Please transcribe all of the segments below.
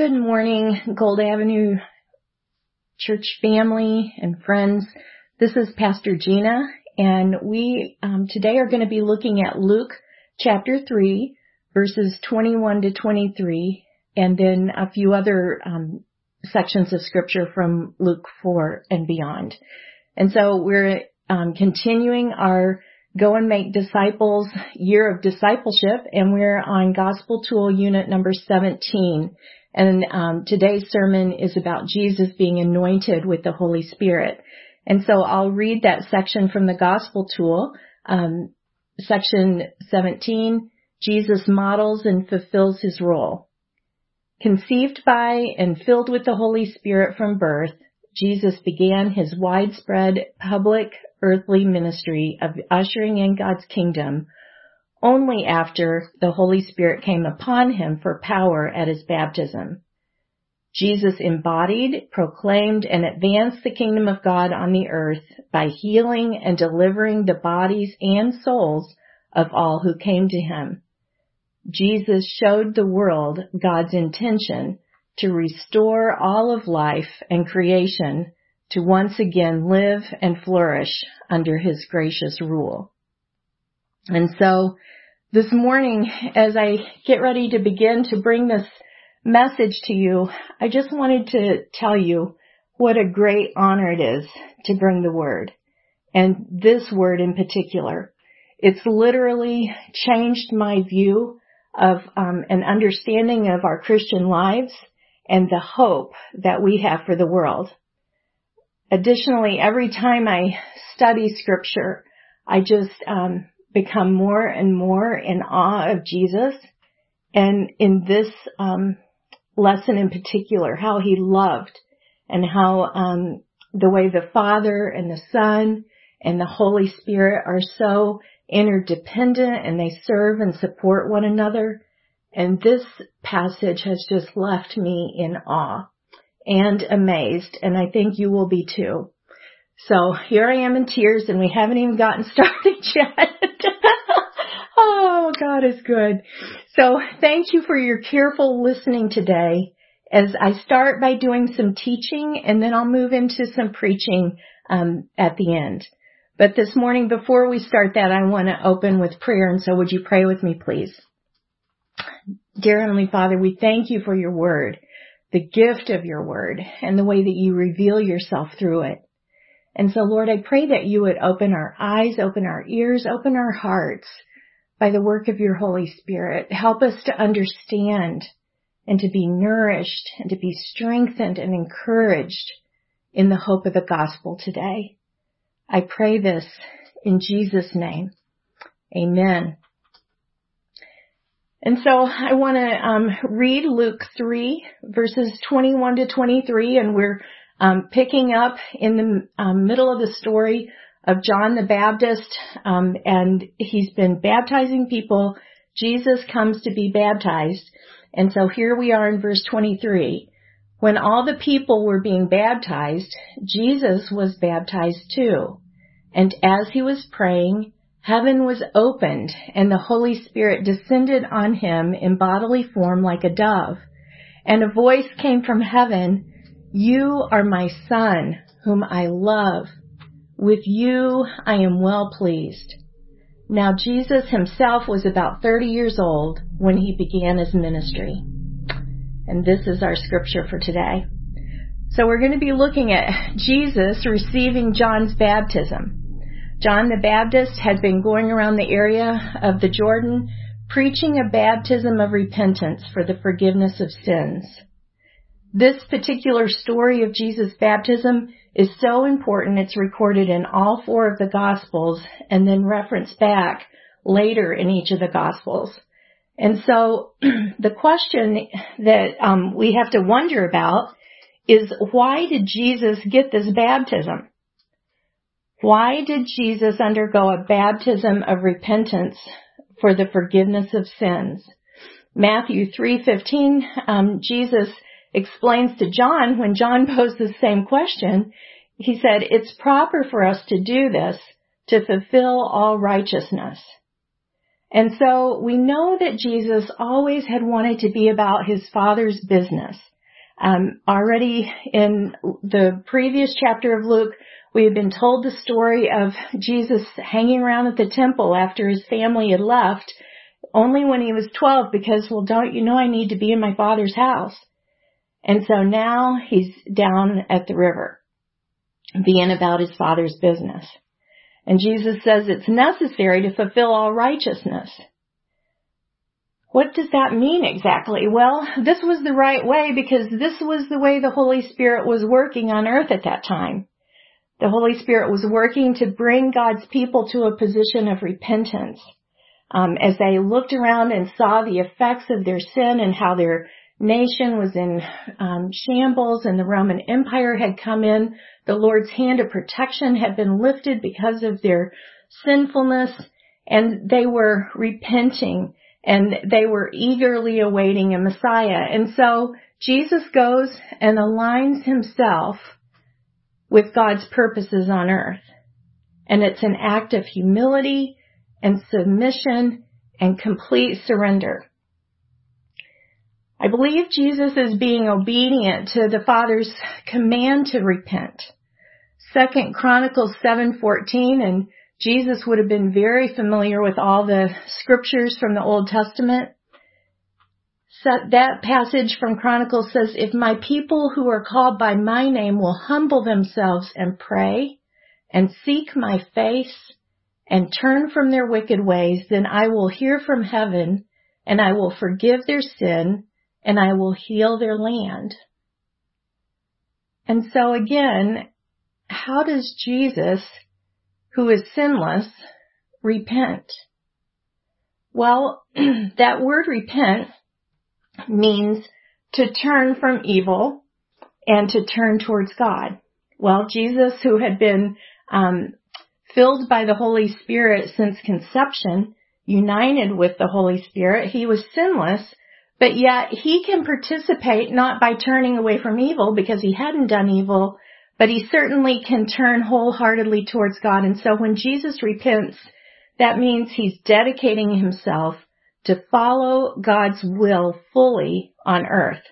Good morning, Gold Avenue Church family and friends. This is Pastor Gina, and we um, today are going to be looking at Luke chapter 3, verses 21 to 23, and then a few other um, sections of scripture from Luke 4 and beyond. And so we're um, continuing our Go and Make Disciples year of discipleship, and we're on Gospel Tool Unit number 17. And um, today's sermon is about Jesus being anointed with the Holy Spirit. And so I'll read that section from the Gospel Tool, um, section 17. Jesus models and fulfills his role. Conceived by and filled with the Holy Spirit from birth, Jesus began his widespread public earthly ministry of ushering in God's kingdom only after the Holy Spirit came upon him for power at his baptism. Jesus embodied, proclaimed, and advanced the kingdom of God on the earth by healing and delivering the bodies and souls of all who came to him. Jesus showed the world God's intention to restore all of life and creation to once again live and flourish under his gracious rule. And so this morning, as I get ready to begin to bring this message to you, I just wanted to tell you what a great honor it is to bring the word. And this word in particular. It's literally changed my view of um, an understanding of our Christian lives and the hope that we have for the world. Additionally, every time I study scripture, I just um, become more and more in awe of Jesus. And in this um, lesson in particular, how he loved and how um, the way the Father and the Son and the Holy Spirit are so interdependent and they serve and support one another. And this passage has just left me in awe and amazed, and I think you will be too. So here I am in tears and we haven't even gotten started yet. oh, God is good. So thank you for your careful listening today as I start by doing some teaching and then I'll move into some preaching um, at the end. But this morning, before we start that, I want to open with prayer. And so would you pray with me, please? Dear Heavenly Father, we thank you for your word, the gift of your word, and the way that you reveal yourself through it. And so Lord, I pray that you would open our eyes, open our ears, open our hearts by the work of your Holy Spirit. Help us to understand and to be nourished and to be strengthened and encouraged in the hope of the gospel today. I pray this in Jesus name. Amen. And so I want to um, read Luke 3 verses 21 to 23 and we're um, picking up in the um, middle of the story of John the Baptist, um, and he's been baptizing people. Jesus comes to be baptized. And so here we are in verse 23. When all the people were being baptized, Jesus was baptized too. And as he was praying, heaven was opened and the Holy Spirit descended on him in bodily form like a dove. And a voice came from heaven, You are my son, whom I love. With you I am well pleased. Now Jesus himself was about 30 years old when he began his ministry. And this is our scripture for today. So we're going to be looking at Jesus receiving John's baptism. John the Baptist had been going around the area of the Jordan preaching a baptism of repentance for the forgiveness of sins. This particular story of Jesus' baptism is so important it's recorded in all four of the Gospels and then referenced back later in each of the Gospels. And so the question that um, we have to wonder about is why did Jesus get this baptism? Why did Jesus undergo a baptism of repentance for the forgiveness of sins? Matthew 3:15, um, Jesus explains to John when John posed the same question, he said, it's proper for us to do this to fulfill all righteousness. And so we know that Jesus always had wanted to be about his father's business. Um, already in the previous chapter of Luke, we had been told the story of Jesus hanging around at the temple after his family had left, only when he was 12 because, well, don't you know I need to be in my father's house? And so now he's down at the river, being about his father's business. And Jesus says it's necessary to fulfill all righteousness. What does that mean exactly? Well, this was the right way because this was the way the Holy Spirit was working on earth at that time. The Holy Spirit was working to bring God's people to a position of repentance. Um, as they looked around and saw the effects of their sin and how their nation was in um, shambles and the Roman Empire had come in. The Lord's hand of protection had been lifted because of their sinfulness and they were repenting and they were eagerly awaiting a Messiah. And so Jesus goes and aligns himself with God's purposes on earth. And it's an act of humility and submission and complete surrender. I believe Jesus is being obedient to the Father's command to repent. Second Chronicles 7:14 and Jesus would have been very familiar with all the scriptures from the Old Testament. So that passage from Chronicles says, if my people who are called by my name will humble themselves and pray and seek my face and turn from their wicked ways, then I will hear from heaven and I will forgive their sin and I will heal their land. And so again, how does Jesus, who is sinless, repent? Well, that word repent means to turn from evil and to turn towards God. Well, Jesus, who had been um, filled by the Holy Spirit since conception, united with the Holy Spirit, he was sinless but yet he can participate not by turning away from evil because he hadn't done evil, but he certainly can turn wholeheartedly towards God. And so when Jesus repents, that means he's dedicating himself to follow God's will fully on earth.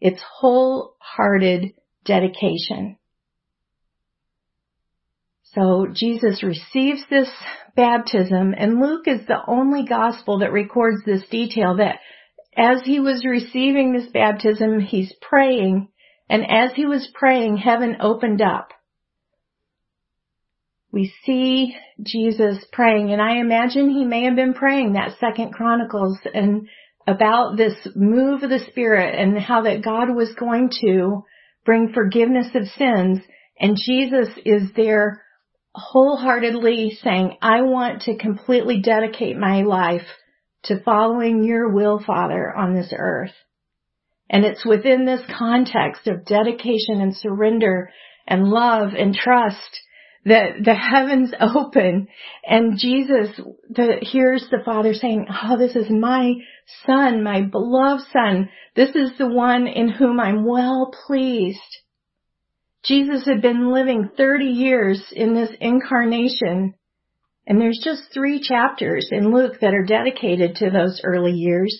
It's wholehearted dedication. So Jesus receives this baptism and Luke is the only gospel that records this detail that as he was receiving this baptism, he's praying, and as he was praying, heaven opened up. We see Jesus praying, and I imagine he may have been praying that second Chronicles and about this move of the Spirit and how that God was going to bring forgiveness of sins, and Jesus is there wholeheartedly saying, I want to completely dedicate my life to following your will, Father, on this earth. And it's within this context of dedication and surrender and love and trust that the heavens open and Jesus the, hears the Father saying, Oh, this is my son, my beloved son. This is the one in whom I'm well pleased. Jesus had been living 30 years in this incarnation and there's just three chapters in Luke that are dedicated to those early years.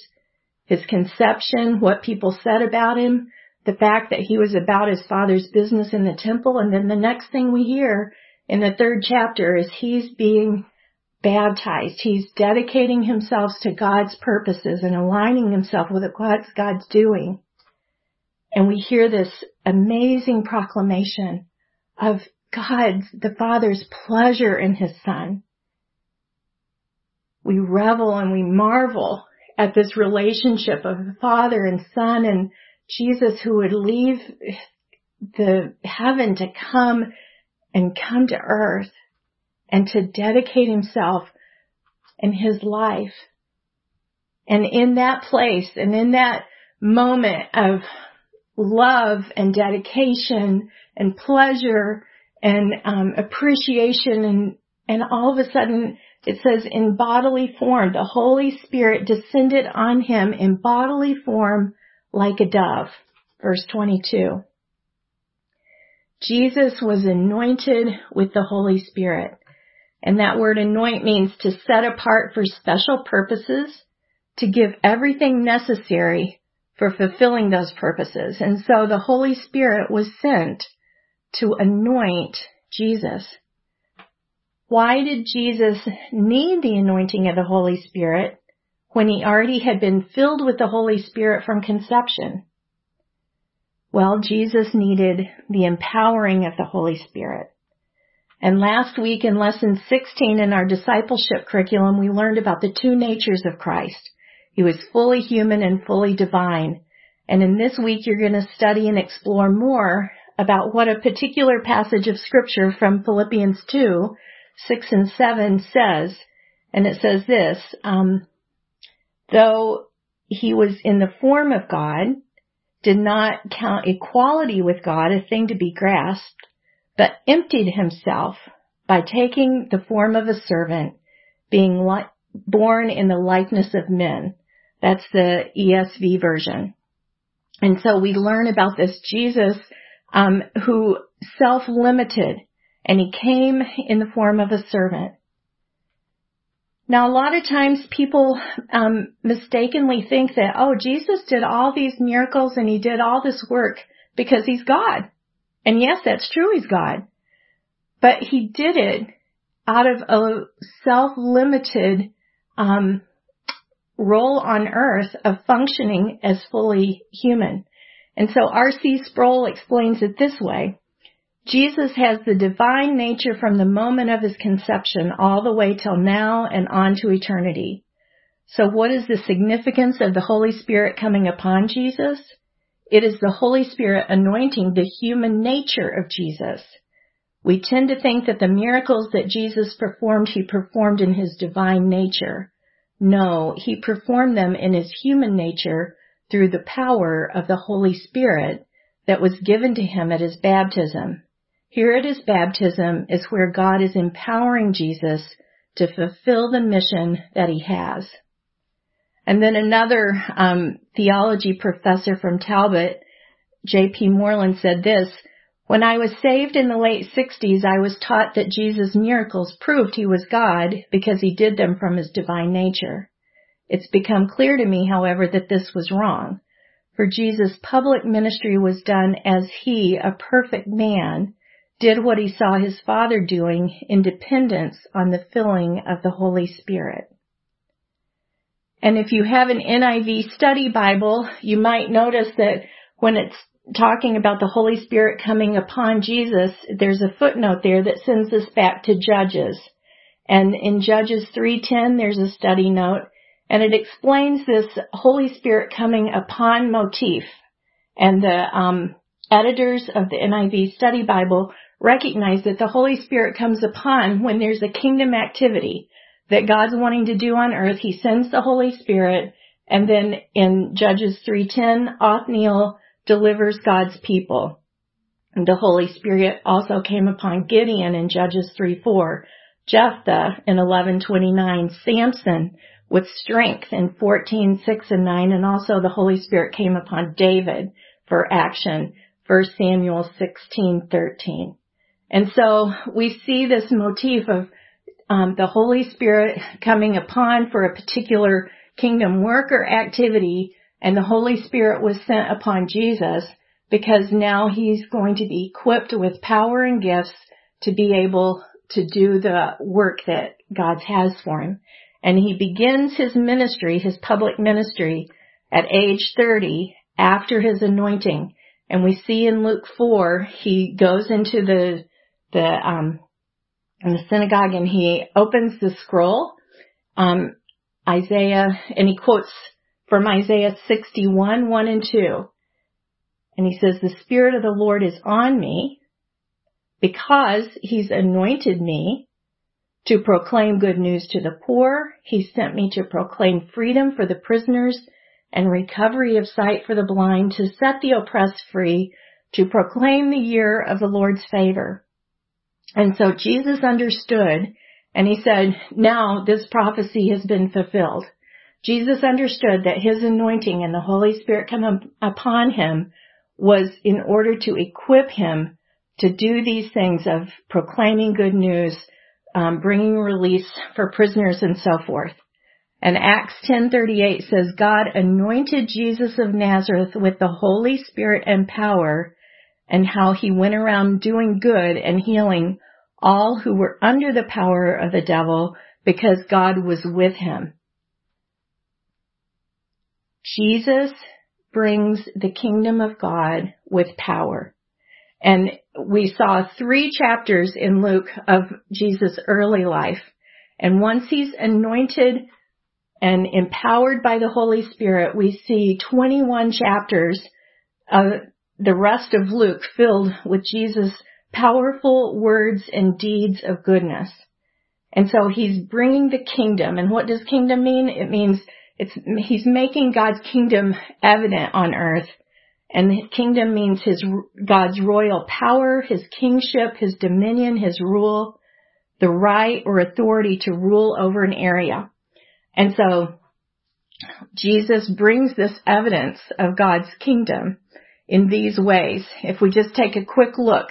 His conception, what people said about him, the fact that he was about his father's business in the temple, and then the next thing we hear in the third chapter is he's being baptized. He's dedicating himself to God's purposes and aligning himself with what God's doing. And we hear this amazing proclamation of God's, the Father's pleasure in His Son we revel and we marvel at this relationship of the Father and Son and Jesus who would leave the heaven to come and come to earth and to dedicate himself and his life. And in that place and in that moment of love and dedication and pleasure and um, appreciation and and all of a sudden it says in bodily form, the Holy Spirit descended on him in bodily form like a dove. Verse 22. Jesus was anointed with the Holy Spirit. And that word anoint means to set apart for special purposes, to give everything necessary for fulfilling those purposes. And so the Holy Spirit was sent to anoint Jesus. Why did Jesus need the anointing of the Holy Spirit when he already had been filled with the Holy Spirit from conception? Well, Jesus needed the empowering of the Holy Spirit. And last week in lesson 16 in our discipleship curriculum, we learned about the two natures of Christ. He was fully human and fully divine. And in this week, you're going to study and explore more about what a particular passage of scripture from Philippians 2, 6 and 7 says. And it says this, um, though he was in the form of God, did not count equality with God a thing to be grasped, but emptied himself by taking the form of a servant, being li- born in the likeness of men. That's the ESV version. And so we learn about this Jesus um, who self-limited and he came in the form of a servant. Now, a lot of times people um, mistakenly think that, oh, Jesus did all these miracles and he did all this work because he's God. And yes, that's true, he's God. But he did it out of a self-limited um, role on earth of functioning as fully human. And so R.C. Sproul explains it this way. Jesus has the divine nature from the moment of his conception all the way till now and on to eternity. So what is the significance of the Holy Spirit coming upon Jesus? It is the Holy Spirit anointing the human nature of Jesus. We tend to think that the miracles that Jesus performed, he performed in his divine nature. No, he performed them in his human nature through the power of the Holy Spirit that was given to him at his baptism. Here at his baptism is where God is empowering Jesus to fulfill the mission that he has. And then another um, theology professor from Talbot, J.P. Moreland, said this, when I was saved in the late 60s, I was taught that Jesus' miracles proved he was God because he did them from his divine nature. It's become clear to me, however, that this was wrong. For Jesus' public ministry was done as he, a perfect man, did what he saw his Father doing in dependence on the filling of the Holy Spirit. And if you have an NIV study Bible, you might notice that when it's talking about the Holy Spirit coming upon Jesus, there's a footnote there that sends us back to Judges. And in Judges 3:10 there's a study note and it explains this Holy Spirit coming upon motif. And the um, editors of the NIV Study Bible recognize that the Holy Spirit comes upon when there's a kingdom activity that God's wanting to do on earth. He sends the Holy Spirit, and then in Judges 3:10, Othniel delivers God's people. And the Holy Spirit also came upon Gideon in Judges 3:4, Jephthah in 11:29, Samson with strength in 14, 6 and 9, and also the Holy Spirit came upon David for action, 1 Samuel 16, 13. And so we see this motif of um, the Holy Spirit coming upon for a particular kingdom work or activity, and the Holy Spirit was sent upon Jesus because now he's going to be equipped with power and gifts to be able to do the work that God has for him. And he begins his ministry, his public ministry at age 30 after his anointing. And we see in Luke 4, he goes into the, the, um, in the synagogue and he opens the scroll, um, Isaiah, and he quotes from Isaiah 61, 1 and 2. And he says, the Spirit of the Lord is on me because he's anointed me to proclaim good news to the poor. He sent me to proclaim freedom for the prisoners and recovery of sight for the blind, to set the oppressed free, to proclaim the year of the Lord's favor. And so Jesus understood and he said, now this prophecy has been fulfilled. Jesus understood that his anointing and the Holy Spirit come upon him was in order to equip him to do these things of proclaiming good news um, bringing release for prisoners and so forth. And Acts 10:38 says God anointed Jesus of Nazareth with the Holy Spirit and power and how he went around doing good and healing all who were under the power of the devil because God was with him. Jesus brings the kingdom of God with power. And we saw three chapters in Luke of Jesus' early life. And once he's anointed and empowered by the Holy Spirit, we see 21 chapters of the rest of Luke filled with Jesus' powerful words and deeds of goodness. And so he's bringing the kingdom. And what does kingdom mean? It means it's, he's making God's kingdom evident on earth. And kingdom means his, God's royal power, his kingship, his dominion, his rule, the right or authority to rule over an area. And so Jesus brings this evidence of God's kingdom in these ways. If we just take a quick look,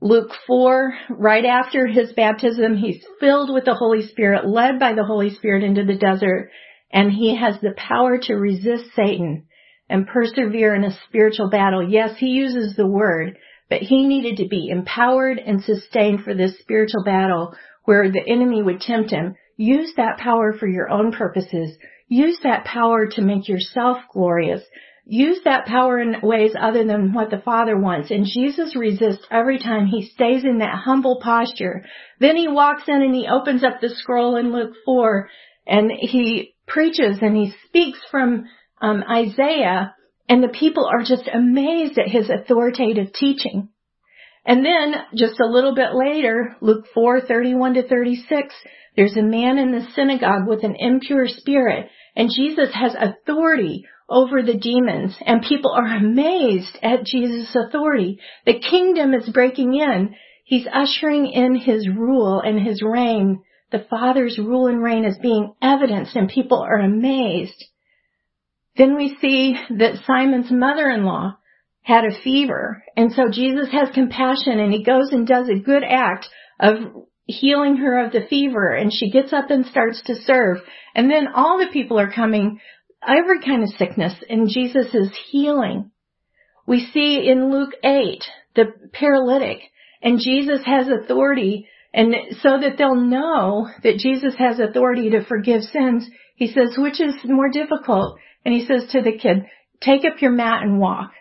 Luke 4, right after his baptism, he's filled with the Holy Spirit, led by the Holy Spirit into the desert and he has the power to resist Satan and persevere in a spiritual battle. Yes, he uses the word, but he needed to be empowered and sustained for this spiritual battle where the enemy would tempt him. Use that power for your own purposes. Use that power to make yourself glorious. Use that power in ways other than what the Father wants. And Jesus resists every time he stays in that humble posture. Then he walks in and he opens up the scroll in Luke 4 and he preaches and he speaks from um, Isaiah, and the people are just amazed at his authoritative teaching. And then just a little bit later, Luke 4, 31 to 36, there's a man in the synagogue with an impure spirit, and Jesus has authority over the demons, and people are amazed at Jesus' authority. The kingdom is breaking in. He's ushering in his rule and his reign the Father's rule and reign is being evidenced and people are amazed. Then we see that Simon's mother-in-law had a fever and so Jesus has compassion and he goes and does a good act of healing her of the fever and she gets up and starts to serve and then all the people are coming every kind of sickness and Jesus is healing. We see in Luke 8 the paralytic and Jesus has authority and so that they'll know that Jesus has authority to forgive sins, he says, which is more difficult? And he says to the kid, take up your mat and walk.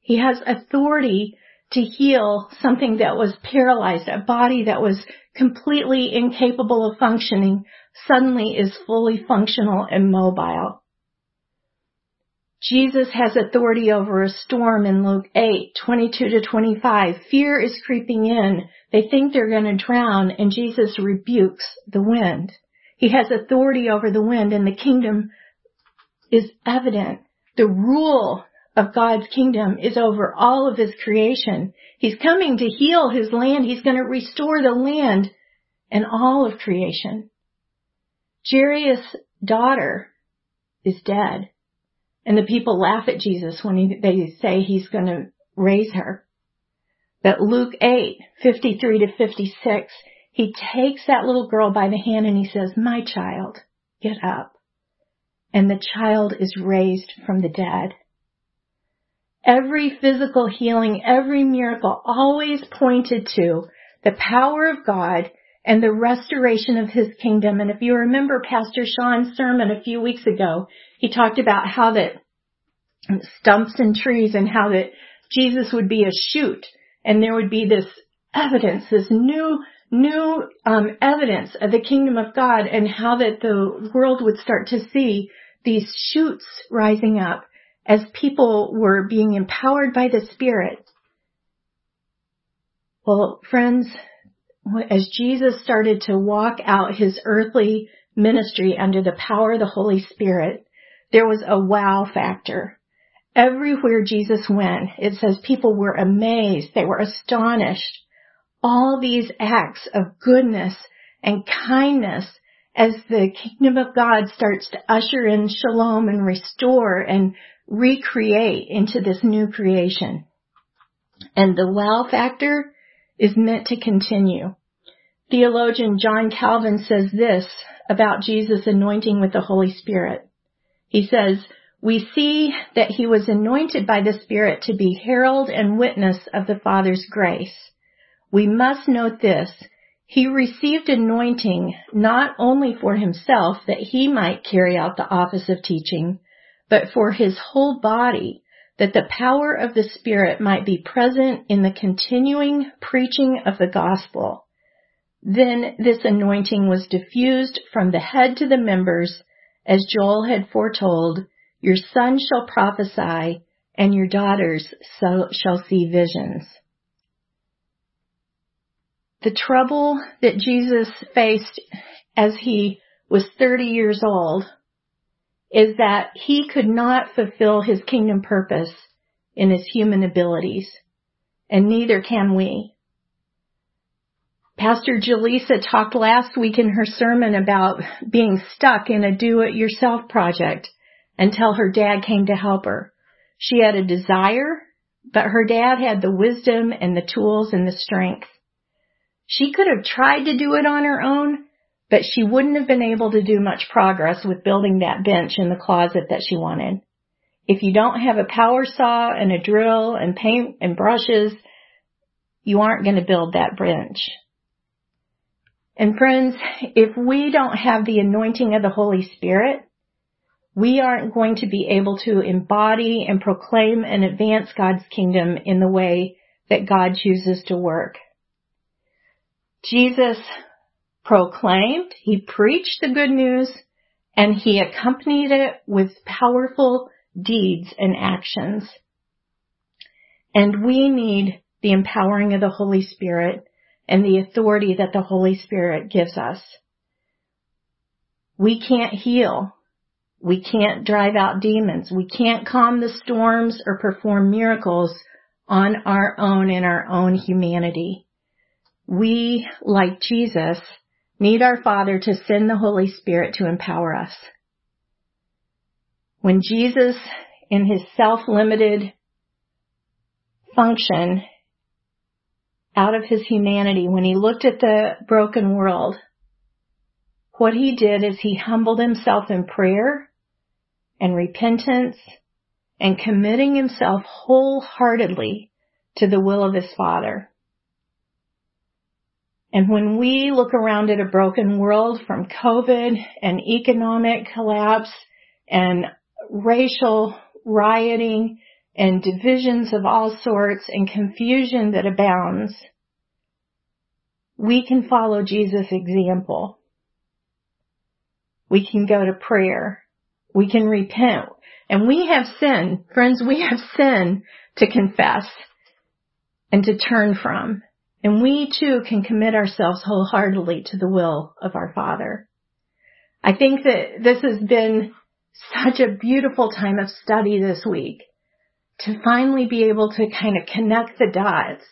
He has authority to heal something that was paralyzed, a body that was completely incapable of functioning suddenly is fully functional and mobile. Jesus has authority over a storm in Luke 8, 22 to 25. Fear is creeping in. They think they're going to drown and Jesus rebukes the wind. He has authority over the wind and the kingdom is evident. The rule of God's kingdom is over all of his creation. He's coming to heal his land. He's going to restore the land and all of creation. Jairus' daughter is dead. And the people laugh at Jesus when he, they say he's going to raise her. But Luke 8, 53 to 56, he takes that little girl by the hand and he says, my child, get up. And the child is raised from the dead. Every physical healing, every miracle always pointed to the power of God and the restoration of his kingdom. And if you remember Pastor Sean's sermon a few weeks ago, he talked about how that stumps and trees and how that Jesus would be a shoot and there would be this evidence, this new, new um, evidence of the kingdom of God and how that the world would start to see these shoots rising up as people were being empowered by the Spirit. Well, friends, as Jesus started to walk out his earthly ministry under the power of the Holy Spirit, there was a wow factor. Everywhere Jesus went, it says people were amazed. They were astonished. All these acts of goodness and kindness as the kingdom of God starts to usher in shalom and restore and recreate into this new creation. And the wow factor is meant to continue. Theologian John Calvin says this about Jesus' anointing with the Holy Spirit. He says, we see that he was anointed by the Spirit to be herald and witness of the Father's grace. We must note this. He received anointing not only for himself that he might carry out the office of teaching, but for his whole body that the power of the Spirit might be present in the continuing preaching of the gospel. Then this anointing was diffused from the head to the members, as Joel had foretold, your sons shall prophesy, and your daughters shall see visions. The trouble that Jesus faced as he was 30 years old is that he could not fulfill his kingdom purpose in his human abilities, and neither can we. Pastor Jaleesa talked last week in her sermon about being stuck in a do-it-yourself project until her dad came to help her. She had a desire, but her dad had the wisdom and the tools and the strength. She could have tried to do it on her own, but she wouldn't have been able to do much progress with building that bench in the closet that she wanted. If you don't have a power saw and a drill and paint and brushes, you aren't going to build that bench. And friends, if we don't have the anointing of the Holy Spirit, we aren't going to be able to embody and proclaim and advance God's kingdom in the way that God chooses to work. Jesus proclaimed, he preached the good news, and he accompanied it with powerful deeds and actions. And we need the empowering of the Holy Spirit and the authority that the Holy Spirit gives us. We can't heal. We can't drive out demons. We can't calm the storms or perform miracles on our own in our own humanity. We, like Jesus, need our Father to send the Holy Spirit to empower us. When Jesus, in his self-limited function, out of his humanity, when he looked at the broken world, what he did is he humbled himself in prayer and repentance and committing himself wholeheartedly to the will of his Father. And when we look around at a broken world from COVID and economic collapse and racial rioting and divisions of all sorts and confusion that abounds, we can follow Jesus' example. We can go to prayer. We can repent. And we have sin. Friends, we have sin to confess and to turn from. And we too can commit ourselves wholeheartedly to the will of our Father. I think that this has been such a beautiful time of study this week to finally be able to kind of connect the dots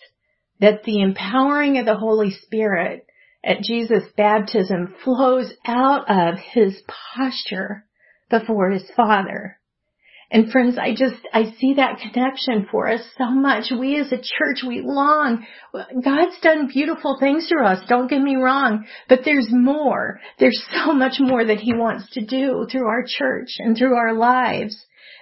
that the empowering of the Holy Spirit at Jesus' baptism flows out of his posture before his Father. And friends, I just, I see that connection for us so much. We as a church, we long. God's done beautiful things for us, don't get me wrong, but there's more. There's so much more that He wants to do through our church and through our lives.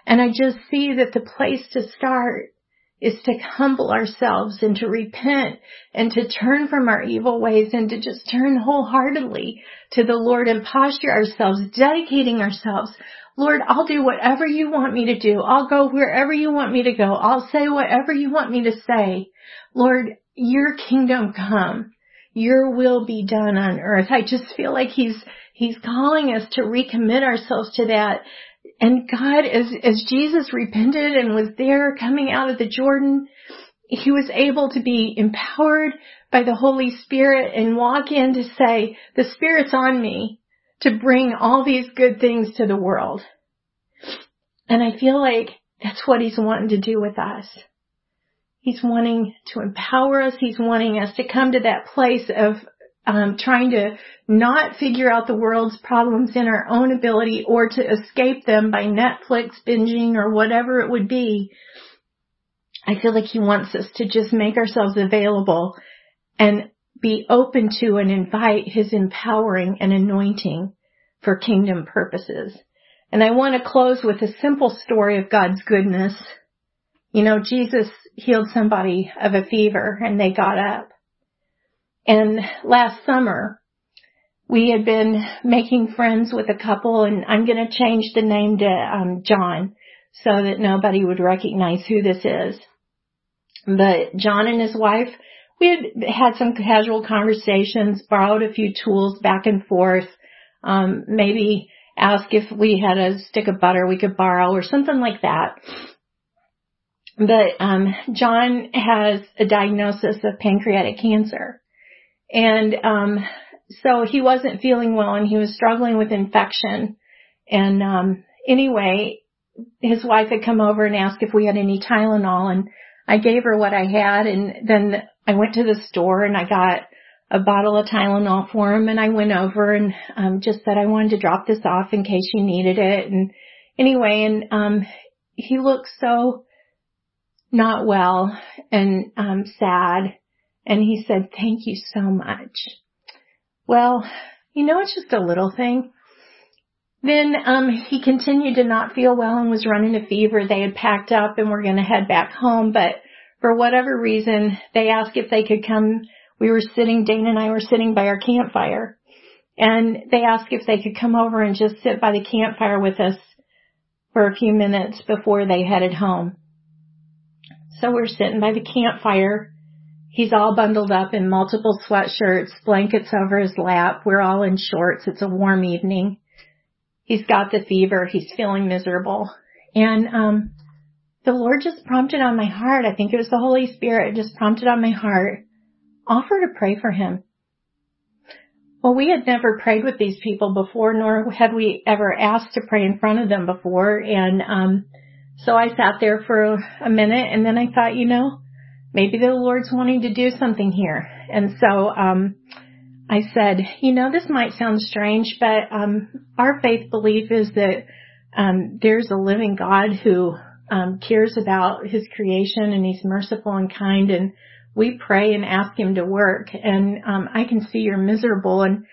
And I just see that the place to start is to humble ourselves and to repent and to turn from our evil ways and to just turn wholeheartedly to the Lord and posture ourselves, dedicating ourselves Lord, I'll do whatever you want me to do. I'll go wherever you want me to go. I'll say whatever you want me to say. Lord, your kingdom come. Your will be done on earth. I just feel like he's, he's calling us to recommit ourselves to that. And God, as, as Jesus repented and was there coming out of the Jordan, he was able to be empowered by the Holy Spirit and walk in to say, the Spirit's on me to bring all these good things to the world. And I feel like that's what he's wanting to do with us. He's wanting to empower us. He's wanting us to come to that place of um, trying to not figure out the world's problems in our own ability or to escape them by Netflix binging or whatever it would be. I feel like he wants us to just make ourselves available and be open to and invite his empowering and anointing for kingdom purposes. And I want to close with a simple story of God's goodness. You know, Jesus healed somebody of a fever and they got up. And last summer, we had been making friends with a couple and I'm going to change the name to um, John so that nobody would recognize who this is. But John and his wife, we had had some casual conversations, borrowed a few tools back and forth, um, maybe ask if we had a stick of butter we could borrow or something like that. But um, John has a diagnosis of pancreatic cancer. And um, so he wasn't feeling well and he was struggling with infection. And um, anyway, his wife had come over and asked if we had any Tylenol and I gave her what I had and then I went to the store and I got a bottle of Tylenol for him and I went over and um just said I wanted to drop this off in case you needed it and anyway and um he looked so not well and um sad and he said thank you so much. Well, you know it's just a little thing. Then um he continued to not feel well and was running a fever. They had packed up and were going to head back home, but for whatever reason, they asked if they could come we were sitting, Dana and I were sitting by our campfire and they asked if they could come over and just sit by the campfire with us for a few minutes before they headed home. So we're sitting by the campfire. He's all bundled up in multiple sweatshirts, blankets over his lap. We're all in shorts. It's a warm evening. He's got the fever. He's feeling miserable. And, um, the Lord just prompted on my heart. I think it was the Holy Spirit just prompted on my heart offer to pray for him. Well, we had never prayed with these people before, nor had we ever asked to pray in front of them before. And um, so I sat there for a minute, and then I thought, you know, maybe the Lord's wanting to do something here. And so um, I said, you know, this might sound strange, but um, our faith belief is that um, there's a living God who um, cares about His creation, and He's merciful and kind, and we pray and ask him to work and um, I can see you're miserable and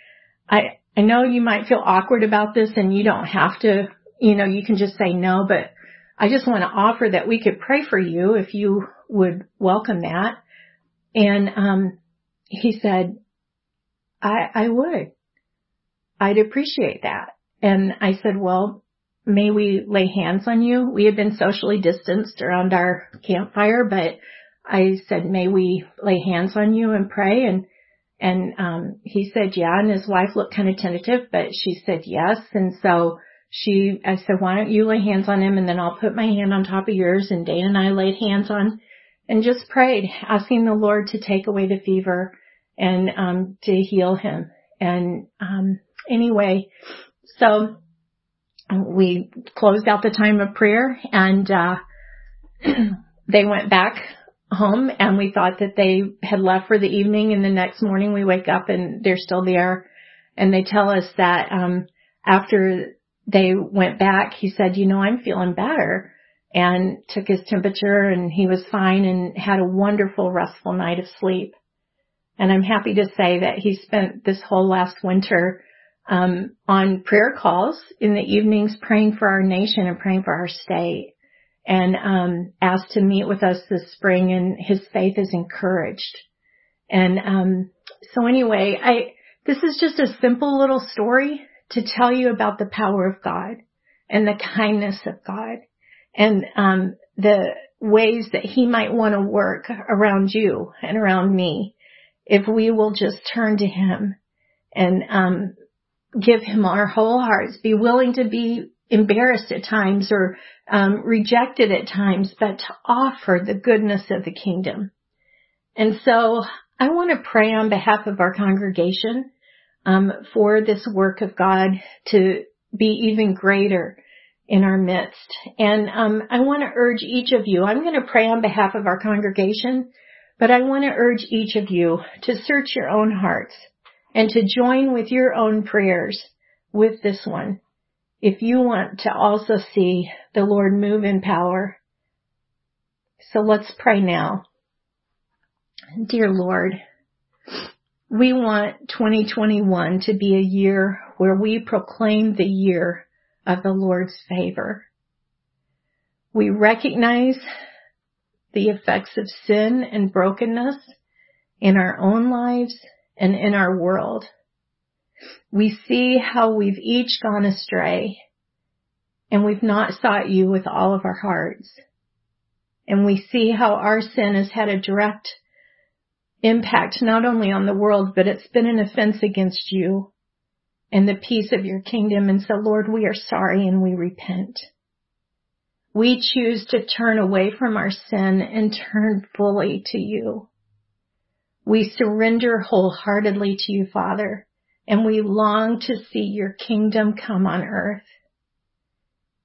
I I know you might feel awkward about this and you don't have to you know you can just say no but I just want to offer that we could pray for you if you would welcome that and um he said I I would I'd appreciate that and I said well may we lay hands on you we had been socially distanced around our campfire but I said, may we lay hands on you and pray? And, and, um, he said, yeah. And his wife looked kind of tentative, but she said yes. And so she, I said, why don't you lay hands on him? And then I'll put my hand on top of yours. And Dana and I laid hands on and just prayed, asking the Lord to take away the fever and, um, to heal him. And, um, anyway, so we closed out the time of prayer and, uh, they went back home and we thought that they had left for the evening and the next morning we wake up and they're still there and they tell us that um after they went back he said you know i'm feeling better and took his temperature and he was fine and had a wonderful restful night of sleep and i'm happy to say that he spent this whole last winter um on prayer calls in the evenings praying for our nation and praying for our state and um, asked to meet with us this spring, and his faith is encouraged. And um, so, anyway, I this is just a simple little story to tell you about the power of God and the kindness of God and um, the ways that He might want to work around you and around me if we will just turn to Him and um, give Him our whole hearts, be willing to be embarrassed at times or um, rejected at times, but to offer the goodness of the kingdom. And so I want to pray on behalf of our congregation um, for this work of God to be even greater in our midst. And um, I want to urge each of you, I'm going to pray on behalf of our congregation, but I want to urge each of you to search your own hearts and to join with your own prayers with this one if you want to also see the Lord move in power. So let's pray now. Dear Lord, We want 2021 to be a year where we proclaim the year of the Lord's favor. We recognize the effects of sin and brokenness in our own lives and in our world. We see how we've each gone astray and we've not sought you with all of our hearts. And we see how our sin has had a direct impact not only on the world, but it's been an offense against you and the peace of your kingdom. And so Lord, we are sorry and we repent. We choose to turn away from our sin and turn fully to you. We surrender wholeheartedly to you, Father, and we long to see your kingdom come on earth.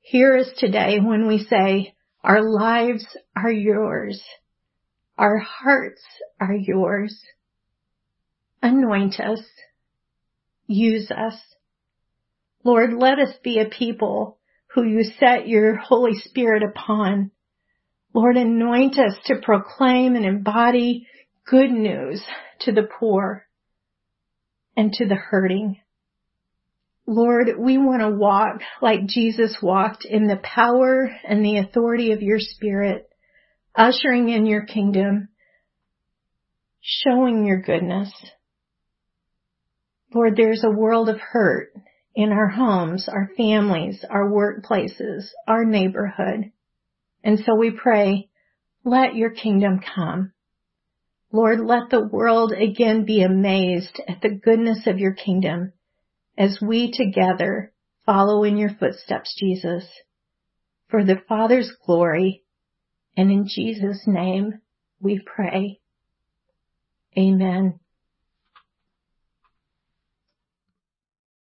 Here is today when we say, our lives are yours. Our hearts are yours. Anoint us. Use us. Lord, let us be a people who you set your Holy Spirit upon. Lord, anoint us to proclaim and embody good news to the poor and to the hurting. Lord, we want to walk like Jesus walked in the power and the authority of your Spirit ushering in your kingdom, showing your goodness. Lord, there's a world of hurt in our homes, our families, our workplaces, our neighborhood. And so we pray, let your kingdom come. Lord, let the world again be amazed at the goodness of your kingdom as we together follow in your footsteps, Jesus, for the Father's glory and in Jesus' name we pray. Amen.